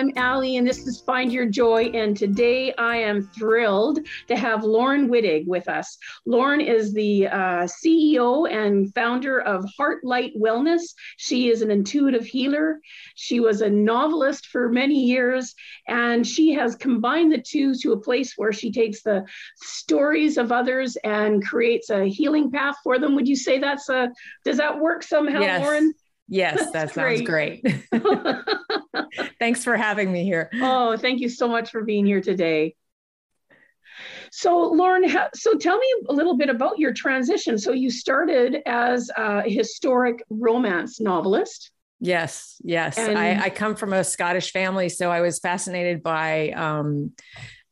I'm Ali, and this is Find Your Joy. And today I am thrilled to have Laurin Wittig with us. Laurin is the uh, CEO and founder of Heartlight Wellness. She is an intuitive healer. She was a novelist for many years, and she has combined the two to a place where she takes the stories of others and creates a healing path for them. Would you say that's a, does that work somehow, yes. Laurin? Yes, that sounds great. Thanks for having me here. Oh, thank you so much for being here today. So, Laurin, so tell me a little bit about your transition. So, you started as a historic romance novelist. Yes, yes. And- I, I, come from a Scottish family, so I was fascinated by um,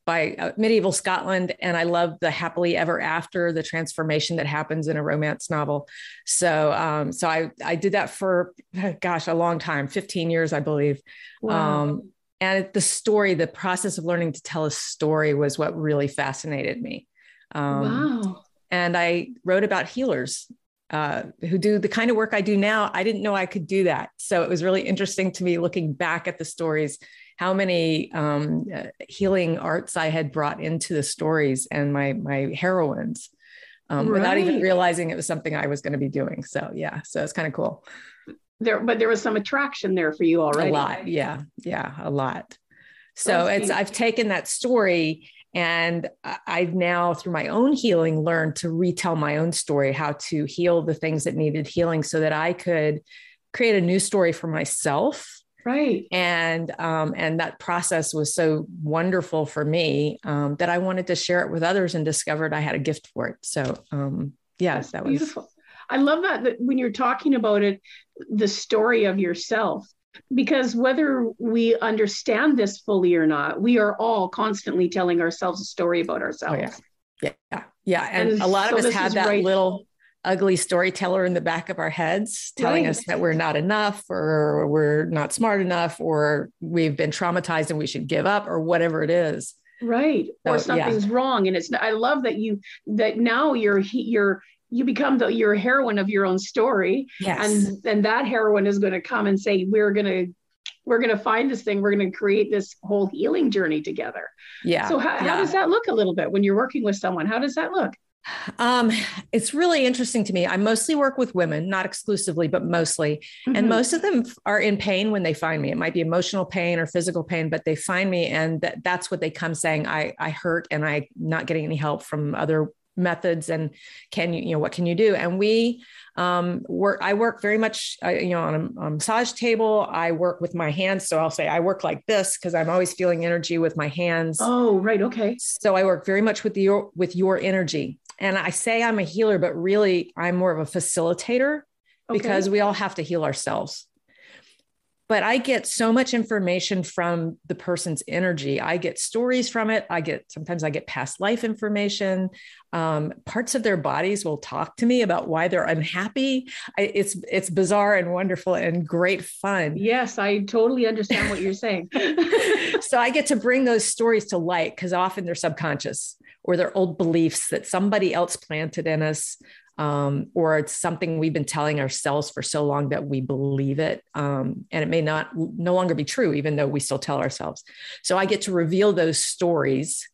by uh, medieval Scotland, and I love the happily ever after, the transformation that happens in a romance novel. So, um, so I I did that for gosh a long time, fifteen years, I believe. Wow. Um, and the story, the process of learning to tell a story, was what really fascinated me. Um, wow. And I wrote about healers uh, who do the kind of work I do now. I didn't know I could do that. So it was really interesting to me looking back at the stories how many um, uh, healing arts I had brought into the stories and my my heroines um, right. without even realizing it was something I was going to be doing. So yeah, so it's kind of cool. There, but there was some attraction there for you already. A lot, yeah, yeah, a lot. So it's I've taken that story and I've now, through my own healing, learned to retell my own story, how to heal the things that needed healing so that I could create a new story for myself right. And um, and that process was so wonderful for me um, that i wanted to share it with others and discovered i had a gift for it. So um, yes that was beautiful. I love that, that when you're talking about it the story of yourself because whether we understand this fully or not we are all constantly telling ourselves a story about ourselves oh, yeah. yeah. Yeah. And, and a lot so of us have that right. little ugly storyteller in the back of our heads telling right. us that we're not enough or we're not smart enough or we've been traumatized and we should give up or whatever it is right so, or something's yeah. wrong and it's i love that you that now you're you're you become the your heroine of your own story yes. and and that heroine is going to come and say we're going to we're going to find this thing we're going to create this whole healing journey together yeah so how, yeah. how does that look a little bit when you're working with someone how does that look um, it's really interesting to me. I mostly work with women, not exclusively, but mostly. Mm-hmm. And most of them are in pain when they find me. It might be emotional pain or physical pain, but they find me and th- that's what they come saying. I, I hurt and I'm not getting any help from other methods and can you you know what can you do and we um, work i work very much uh, you know on a, a, massage table i work with my hands so i'll say i work like this because i'm always feeling energy with my hands oh right okay so i work very much with your with your energy and I say I'm a healer, but really I'm more of a facilitator okay. because we all have to heal ourselves. But I get so much information from the person's energy. I get stories from it. I get sometimes I get past life information. Um, parts of their bodies will talk to me about why they're unhappy. I, it's it's bizarre and wonderful and great fun. Yes, I totally understand what you're saying. so I get to bring those stories to light because often they're subconscious or they're old beliefs that somebody else planted in us um, or it's something we've been telling ourselves for so long that we believe it um, and it may not no longer be true even though we still tell ourselves so i get to reveal those stories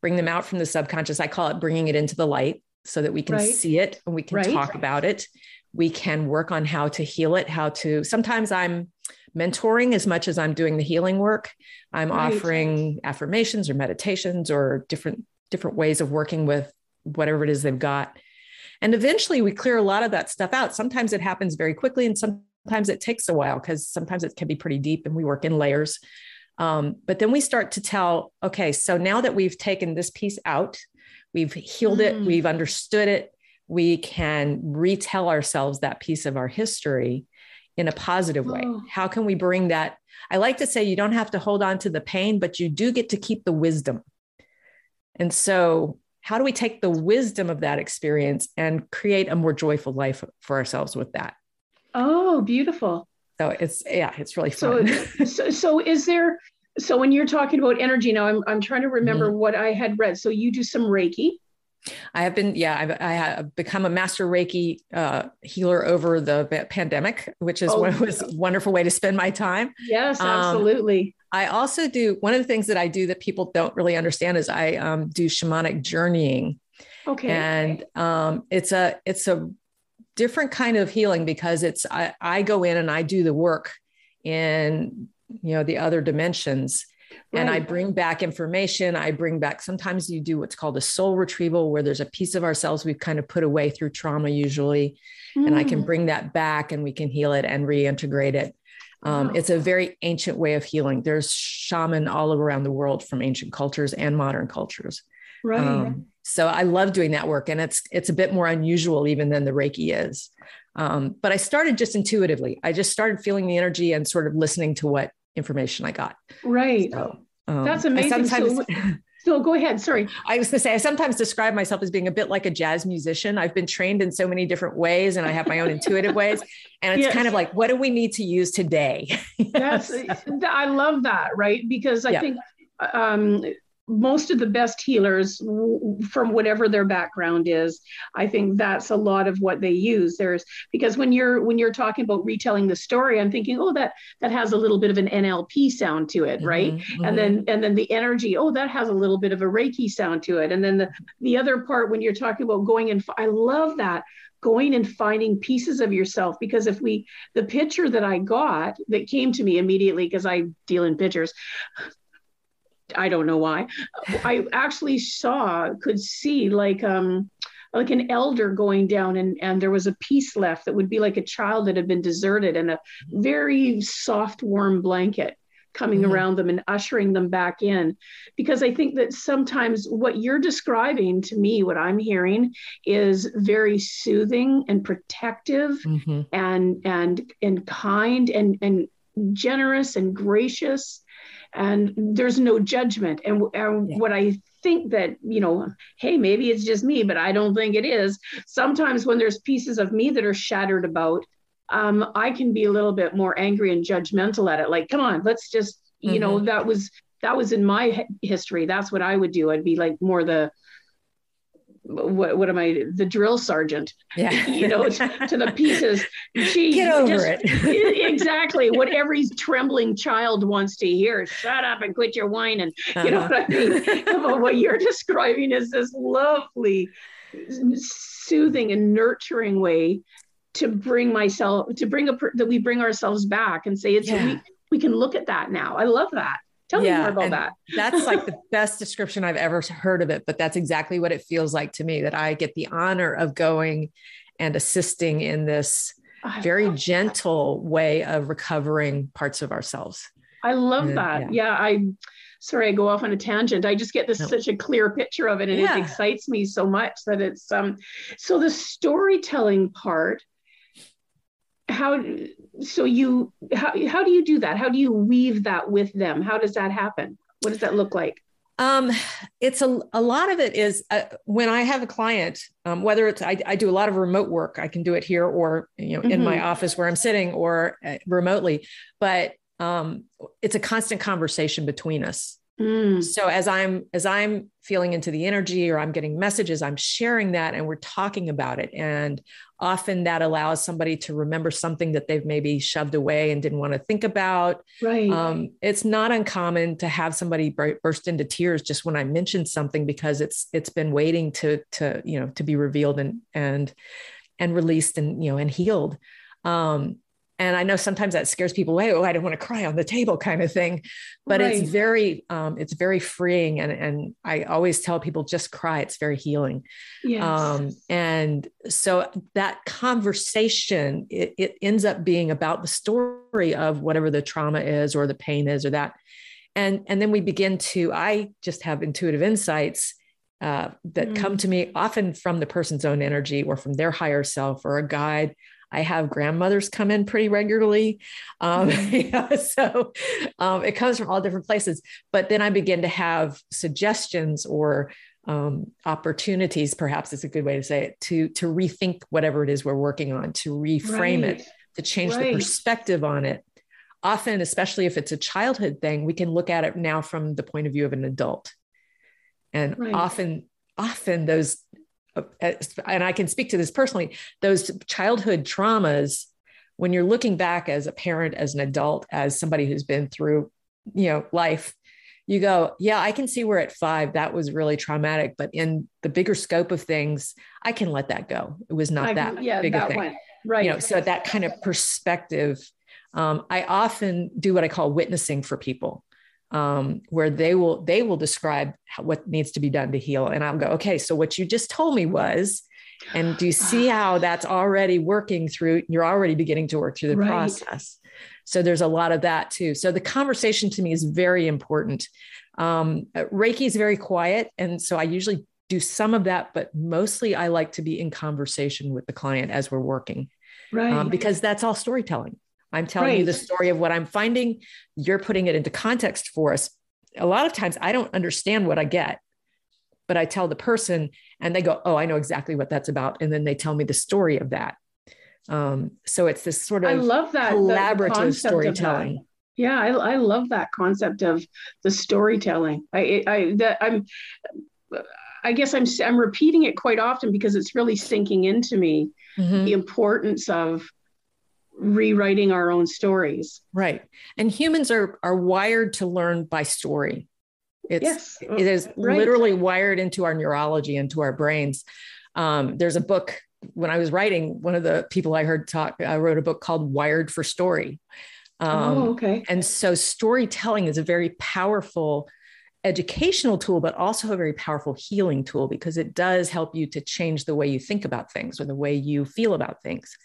bring them out from the subconscious i call it bringing it into the light so that we can right. see it and we can right. talk about it we can work on how to heal it how to sometimes i'm mentoring as much as i'm doing the healing work i'm right. offering affirmations or meditations or different different ways of working with whatever it is they've got. And eventually we clear a lot of that stuff out. Sometimes it happens very quickly and sometimes it takes a while because sometimes it can be pretty deep and we work in layers. Um, but then we start to tell, okay, so now that we've taken this piece out, we've healed it, Mm. we've understood it, we can retell ourselves that piece of our history in a positive way. Oh. How can we bring that? I like to say you don't have to hold on to the pain, but you do get to keep the wisdom. And so, how do we take the wisdom of that experience and create a more joyful life for ourselves with that? Oh, beautiful. So it's yeah, it's really So, fun. so, so is there? So when you're talking about energy now, I'm I'm trying to remember Mm-hmm. what I had read. So you do some Reiki. I have been, yeah, I've, I have become a master Reiki uh, healer over the pandemic, which is Oh, one was a wonderful way to spend my time. Yes, Um, absolutely. I also do one of the things that I do that people don't really understand is I um, do shamanic journeying, okay. and um, it's a it's a different kind of healing because it's I, I go in and I do the work in you know the other dimensions and I bring back information. I bring back, sometimes you do what's called a soul retrieval, where there's a piece of ourselves we've kind of put away through trauma, usually. And I can Mm. bring that back and we can heal it and reintegrate it. Um, Wow. It's a very ancient way of healing. There's shaman all around the world from ancient cultures and modern cultures. right. Um, so I love doing that work, and it's it's a bit more unusual even than the Reiki is. Um, but I started just intuitively. I just started feeling the energy and sort of listening to what information I got. right. So um, That's amazing. So sometimes- So go ahead. Sorry. I was going to say, I sometimes describe myself as being a bit like a jazz musician. I've been trained in so many different ways and I have my own intuitive ways. And it's Yes. kind of like, what do we need to use today? That's I love that, right? Because I Yeah. think um, most of the best healers, from whatever their background is, I think that's a lot of what they use. There's because when you're when you're talking about retelling the story, I'm thinking, oh, that that has a little bit of an NLP sound to it, right? Mhm, mhm. and then and then the energy oh that has a little bit of a reiki sound to it and then the the other part when you're talking about going and i love that going and finding pieces of yourself because if we the picture that i got that came to me immediately because i deal in pictures i don't know why i actually saw could see like um like an elder going down and and there was a piece left that would be like a child that had been deserted and a very soft warm blanket coming Mhm. around them and ushering them back in because i think that sometimes what you're describing to me what i'm hearing is very soothing and protective Mhm. and and and kind and and generous and gracious and there's no judgment. And, and Yeah. what i think that you know hey maybe it's just me but i don't think it is. Sometimes when there's pieces of me that are shattered about um, i can be a little bit more angry and judgmental at it. Like come on let's just you know that was that was in my history. That's what i would do. I'd be like more the what, what am i the drill sergeant Yeah. you know, to, the pieces. She Get over just- it. exactly what every trembling child wants to hear. Shut up and quit your whining. You know Uh-huh. what I mean? But what you're describing is this lovely, soothing and nurturing way to bring myself to bring a that we bring ourselves back and say it's Yeah. we, we can look at that now. I love that. Tell me Yeah, more about that. that's like the best description I've ever heard of it, but that's exactly what it feels like to me that I get the honor of going and assisting in this I very love that. gentle way of recovering parts of ourselves. I love Yeah, that. Yeah. I sorry, I go off on a tangent. I just get this No. such a clear picture of it and Yeah. it excites me so much that it's um so the storytelling part how so you how, how do you do that? How do you weave that with them? How does that happen? What does that look like? Um, it's a, a lot of it is uh, when I have a client, um, whether it's, I, I do a lot of remote work, I can do it here or, you know, in my office where I'm sitting or uh, remotely, but um, it's a constant conversation between us. Mm, So as I'm, as I'm feeling into the energy or I'm getting messages, I'm sharing that and we're talking about it. And often that allows somebody to remember something that they've maybe shoved away and didn't want to think about right. um, it's not uncommon to have somebody bur- burst into tears just when I mention something because it's it's been waiting to to you know to be revealed and and and released and you know and healed. Um, and I know sometimes that scares people away. Oh, I don't want to cry on the table, kind of thing. But Right. it's very um, it's very freeing, and and I always tell people just cry. It's very healing. yes. Um, and so that conversation, it, it ends up being about the story of whatever the trauma is or the pain is or that. and and then we begin to i just have intuitive insights uh, that mm. come to me often from the person's own energy or from their higher self or a guide I have grandmothers come in pretty regularly. Um, mm-hmm. so um, it comes from all different places. But then I begin to have suggestions or um, opportunities, perhaps is a good way to say it, to, to rethink whatever it is we're working on, to reframe right. it, to change right. the perspective on it. Often, especially if it's a childhood thing, we can look at it now from the point of view of an adult. And right. often, often those and I can speak to this personally, those childhood traumas, when you're looking back as a parent, as an adult, as somebody who's been through, you know, life, you go, yeah, I can see where at five that was really traumatic, but in the bigger scope of things, I can let that go. It was not I, that yeah, big that a thing, one. right? You know, so that kind of perspective. Um, I often do what I call witnessing for people um, where they will they will describe what needs to be done to heal. And i'll go okay so what you just told me was and do you see how that's already working through you're already beginning to work through the right. process. So there's a lot of that too. So the conversation to me is very important. Um, reiki is very quiet and so i usually do some of that but mostly i like to be in conversation with the client as we're working. Right. Um, because that's all storytelling I'm telling right. you the story of what I'm finding. You're putting it into context for us. A lot of times I don't understand what I get, but I tell the person and they go, Oh, I know exactly what that's about. And then they tell me the story of that. Um, so it's this sort of I love that collaborative storytelling. Yeah, I, I love that concept of the storytelling. I, I that I'm I guess I'm I'm repeating it quite often because it's really sinking into me mm-hmm. the importance of rewriting our own stories. Right. And humans are are wired to learn by story. It's yes. it is right. literally wired into our neurology, into our brains. Um, there's a book when I was writing, one of the people I heard talk, I wrote a book called Wired for Story. Um, oh, okay. And so storytelling is a very powerful educational tool, but also a very powerful healing tool because it does help you to change the way you think about things or the way you feel about things.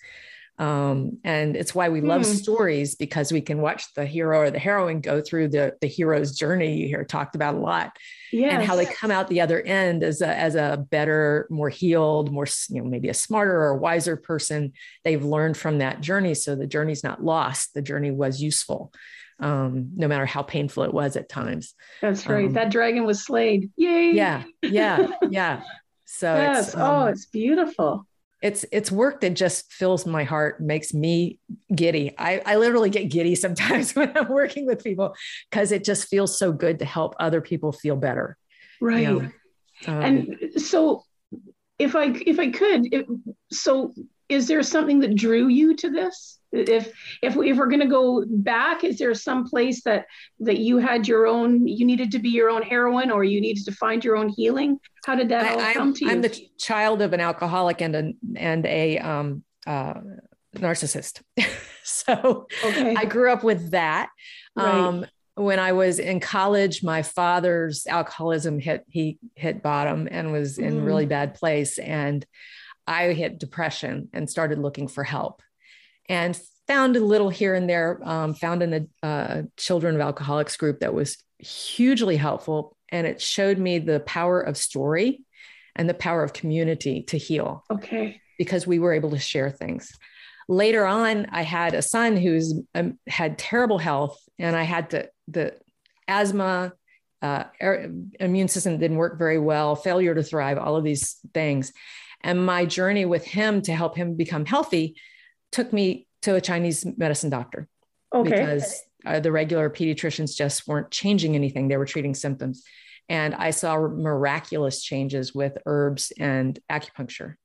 Um, and it's why we love hmm. stories because we can watch the hero or the heroine go through the, the hero's journey you hear talked about a lot yes. and how they come out the other end as a, as a better, more healed, more, you know, maybe a smarter or wiser person. They've learned from that journey. So the journey's not lost. The journey was useful. Um, no matter how painful it was at times. That's right. Um, that dragon was slayed. Yay. Yeah. Yeah. Yeah. So yes. It's, oh, um, oh, it's beautiful it's it's work that just fills my heart makes me giddy. I, I literally get giddy sometimes when i'm working with people because it just feels so good to help other people feel better. Right. You know? um, and so if i if i could if, so is there something that drew you to this if if, we, if we're going to go back is there some place that that you had your own you needed to be your own heroine or you needed to find your own healing how did that I, all I'm, come to you i'm the child of an alcoholic and a and a um, uh, narcissist so okay. i grew up with that right. um, when I was in college, my father's alcoholism hit he hit bottom and was in mm. really bad place. And I hit depression and started looking for help and found a little here and there, um, found in the uh, children of alcoholics group that was hugely helpful. And it showed me the power of story and the power of community to heal. Okay. Because we were able to share things. Later on, I had a son who's um, had terrible health, and I had to, the asthma, uh, immune system didn't work very well, failure to thrive, all of these things. And my journey with him to help him become healthy took me to a Chinese medicine doctor. Okay. Because uh, the regular pediatricians just weren't changing anything, they were treating symptoms. And I saw miraculous changes with herbs and acupuncture.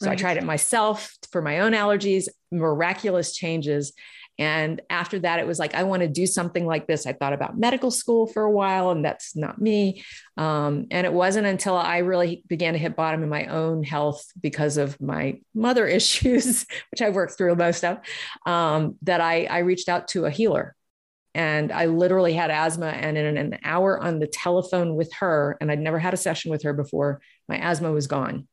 So right. I tried it myself for my own allergies, miraculous changes. And after that, it was like, I want to do something like this. I thought about medical school for a while, and that's not me. Um, and it wasn't until I really began to hit bottom in my own health because of my mother issues, which I worked through most of, um, that I, I reached out to a healer. And I literally had asthma. And in an hour on the telephone with her, and I'd never had a session with her before, my asthma was gone.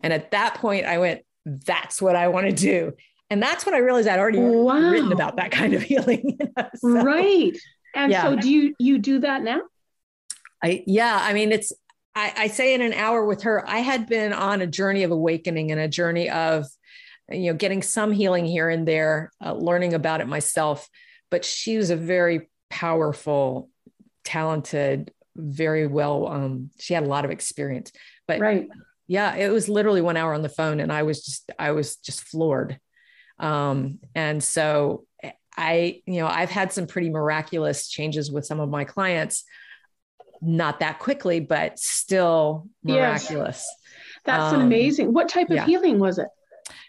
And at that point, I went, that's what I want to do. And that's when I realized I'd already wow. written about that kind of healing. You know? so, right. And Yeah. so do you you do that now? I yeah, I mean it's I, I say in an hour with her, I had been on a journey of awakening and a journey of you know getting some healing here and there, uh, learning about it myself. But she was a very powerful, talented, very well. Um, she had a lot of experience. But Right. yeah, it was literally one hour on the phone, and I was just I was just floored. Um, and so I, you know, I've had some pretty miraculous changes with some of my clients not that quickly, but still Yes. miraculous. That's Um, amazing. What type of yeah. healing was it?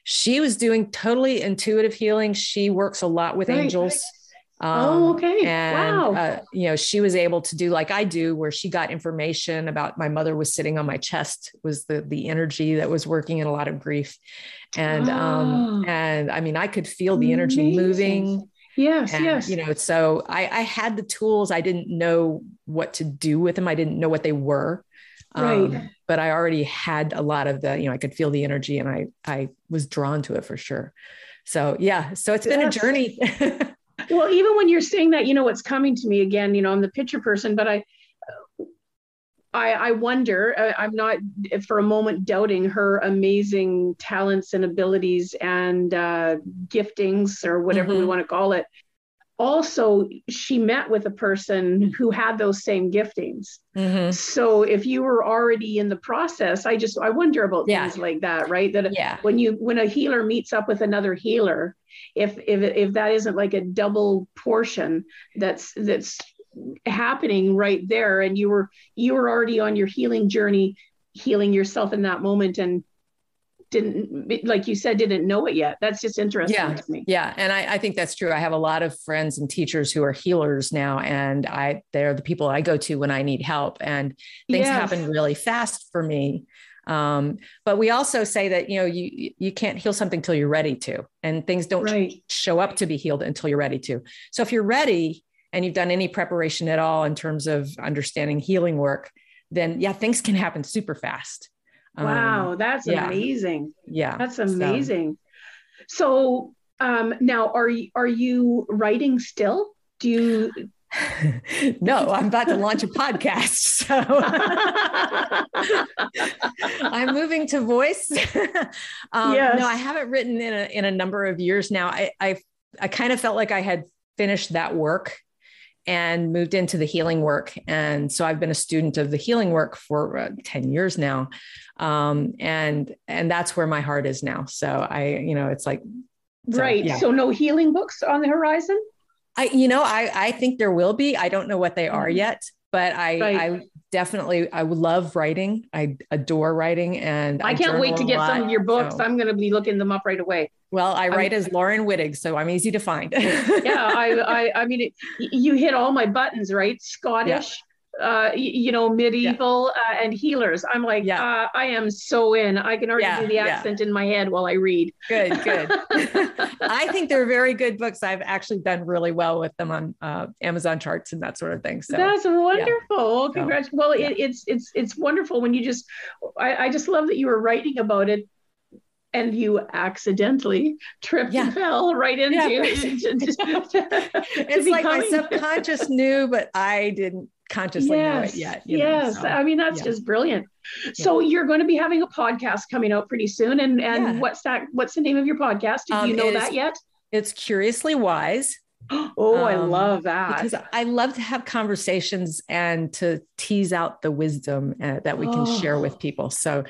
She was doing totally intuitive healing. She works a lot with Right. angels. Oh, okay. And, Wow. uh, you know, she was able to do like I do, where she got information about my mother was sitting on my chest, was the the energy that was working in a lot of grief. And um, Oh. and I mean, I could feel the energy Amazing. moving. Yes, And, yes. you know, so I, I had the tools. I didn't know what to do with them. I didn't know what they were. Um, Right. but I already had a lot of the, you know, I could feel the energy and I, I was drawn to it for sure. So yeah, so it's been a journey. well, even when you're saying that, you know, what's coming to me again, you know, I'm the picture person, but I, I, I wonder, uh, I'm not for a moment doubting her amazing talents and abilities and uh, giftings or whatever we Mhm. want to call it. Also, she met with a person who had those same giftings. Mhm. So if you were already in the process, I just, I wonder about Yeah. things like that, right? That Yeah. when you when a healer meets up with another healer if if if that isn't like a double portion that's that's happening right there and you were you were already on your healing journey healing yourself in that moment and didn't like you said didn't know it yet that's just interesting Yeah. to me Yeah, and I, I think that's true. I have a lot of friends and teachers who are healers now, and I they're the people I go to when I need help. And things Yes. happen really fast for me. Um, but we also say that you know you you can't heal something till you're ready to, and things don't right show up to be healed until you're ready to. So if you're ready and you've done any preparation at all in terms of understanding healing work, then yeah, things can happen super fast. Um, wow that's yeah. amazing yeah, that's so- amazing so um now are you are you writing still do you no, I'm about to launch a podcast. So I'm moving to voice. um, Yes. No, I haven't written in a, in a number of years now. I, I, I kind of felt like I had finished that work and moved into the healing work. And so I've been a student of the healing work for uh, 10 years now. Um, and, and that's where my heart is now. So I, you know, it's like, so, right yeah. so no healing books on the horizon I, you know, I, I think there will be. I don't know what they are Mhm. yet, but I, Right. I definitely, I love writing. I adore writing, and I can't wait to get some of your books. so- I'm going to be looking them up right away. well, I write as Laurin Wittig, so I'm easy to find. Yeah, I, I, I mean, it, you hit all my buttons, right? Scottish, uh, you know, medieval, uh, and healers. I'm like, Yeah. uh, I am so in. I can already Yeah, do the yeah. accent in my head while I read. good, good. I think they're very good books. I've actually done really well with them on uh, Amazon charts and that sort of thing. So That's wonderful. Well, So. Well, yeah. it, it's it's it's wonderful when you just. I, I just love that you were writing about it, and you accidentally tripped Yeah. and fell right into. Yeah. it's like my subconscious knew, but I didn't consciously know it yet. you know, yes. so. I mean, that's yeah. just brilliant. So you're going to be having a podcast coming out pretty soon. And, and Yeah. what's that? What's the name of your podcast? Do Um, you know that yet? It's curiously wise. Oh, I Um, love that. because I love to have conversations and to tease out the wisdom uh, that we can share Oh. with people. So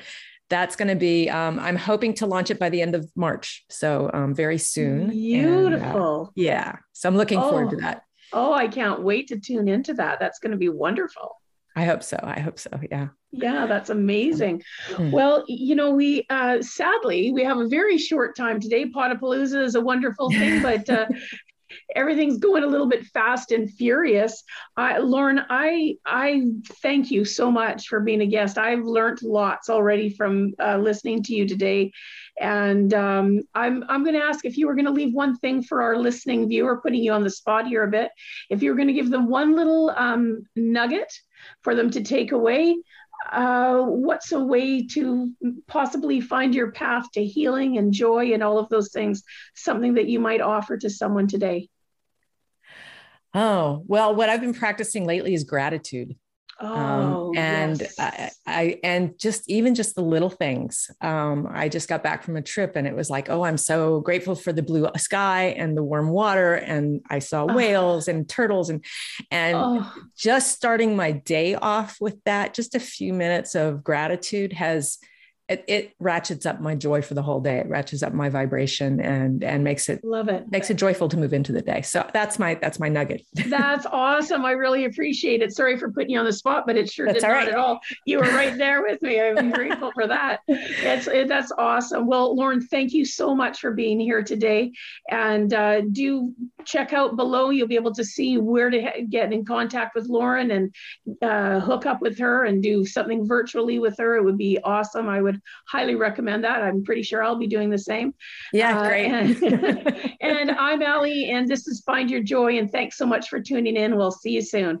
that's going to be, um, I'm hoping to launch it by the end of March. So um, very soon. And, uh, Beautiful. yeah. So I'm looking forward to Oh. that. Oh, I can't wait to tune into that. That's going to be wonderful. I hope so. I hope so. Yeah. Yeah, that's amazing. Mm. Well, you know, we uh, sadly we have a very short time today. Podapalooza is a wonderful thing, but uh, everything's going a little bit fast and furious. I, Laurin, I I thank you so much for being a guest. I've learned lots already from uh, listening to you today, and um, I'm I'm going to ask if you were going to leave one thing for our listening viewer, putting you on the spot here a bit. If you were going to give them one little um, nugget for them to take away, uh, what's a way to possibly find your path to healing and joy and all of those things? Something that you might offer to someone today. Oh, well, what I've been practicing lately is gratitude. Um, oh, um, and yes. I, I, and just even just the little things. Um, I just got back from a trip and it was like, oh, I'm so grateful for the blue sky and the warm water, and I saw Oh. whales and turtles, and and Oh, just starting my day off with that, just a few minutes of gratitude has it, it ratchets up my joy for the whole day. It ratchets up my vibration and and makes it love it. makes it joyful to move into the day. So that's my that's my nugget. That's awesome. I really appreciate it. Sorry for putting you on the spot, but it sure That's did all not at all. You were right there with me. I'm grateful for that. It's it, that's awesome. Well, Laurin, thank you so much for being here today. And uh, do check out below. You'll be able to see where to get in contact with Laurin and uh, hook up with her and do something virtually with her. It would be awesome. I would highly recommend that. I'm pretty sure I'll be doing the same. Yeah, Uh, great. And, and I'm Ali, and this is Find Your Joy. And thanks so much for tuning in. We'll see you soon.